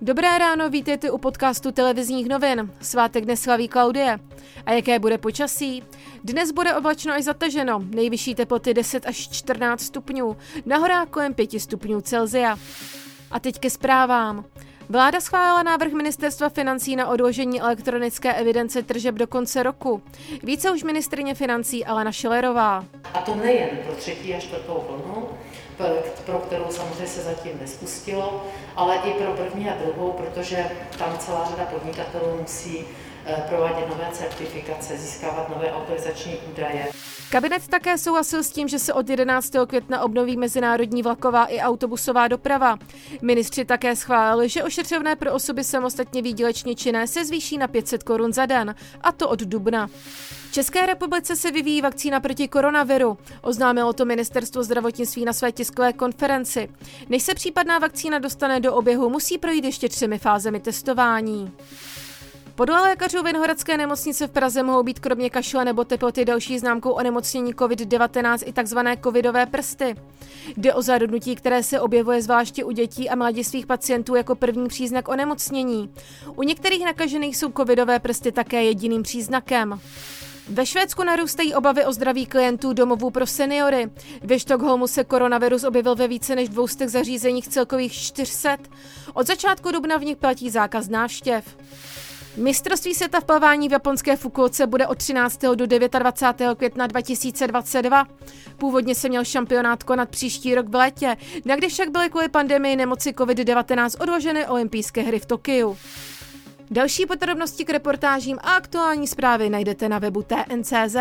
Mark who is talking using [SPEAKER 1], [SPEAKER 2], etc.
[SPEAKER 1] Dobré ráno, vítejte u podcastu televizních novin. Svátek dnes slaví Klaudie. A jaké bude počasí? Dnes bude oblačno až zataženo, nejvyšší teploty 10 až 14 stupňů, na horách kolem 5 stupňů Celzia. A teď ke zprávám. Vláda schválila návrh ministerstva financí na odložení elektronické evidence tržeb do konce roku. Více už ministrině financí Alena Šilerová.
[SPEAKER 2] A to nejen pro třetí a čtvrtou vlnu, pro kterou samozřejmě se zatím nespustilo, ale i pro první a druhou, protože tam celá řada podnikatelů musí provádět nové certifikace, získávat nové autorizační údaje.
[SPEAKER 1] Kabinet také souhlasil s tím, že se od 11. května obnoví mezinárodní vlaková i autobusová doprava. Ministři také schválili, že ošetřovné pro osoby samostatně výdělečně činné se zvýší na 500 korun za den, a to od dubna. V České republice se vyvíjí vakcína proti koronaviru. Oznámilo to ministerstvo zdravotnictví na své tiskové konferenci. Než se případná vakcína dostane do oběhu, musí projít ještě třemi fázemi testování. Podle lékařů Vinohradské nemocnice v Praze mohou být kromě kašle nebo teploty další známkou onemocnění COVID-19 i tzv. covidové prsty. Jde o zarudnutí, které se objevuje zvláště u dětí a mladistvých pacientů jako první příznak onemocnění. U některých nakažených jsou covidové prsty také jediným příznakem. Ve Švédsku narůstají obavy o zdraví klientů domovů pro seniory. Ve Štokholmu se koronavirus objevil ve více než 200 zařízeních celkových 400. Od začátku dubna v nich platí zákaz návštěv. Mistrovství světa v plavání v japonské Fukuoce bude od 13. do 29. května 2022. Původně se měl šampionát konat příští rok v létě, na kdy však byly kvůli pandemii nemoci COVID-19 odloženy olympijské hry v Tokiu. Další podrobnosti k reportážím a aktuální zprávy najdete na webu TNCZ.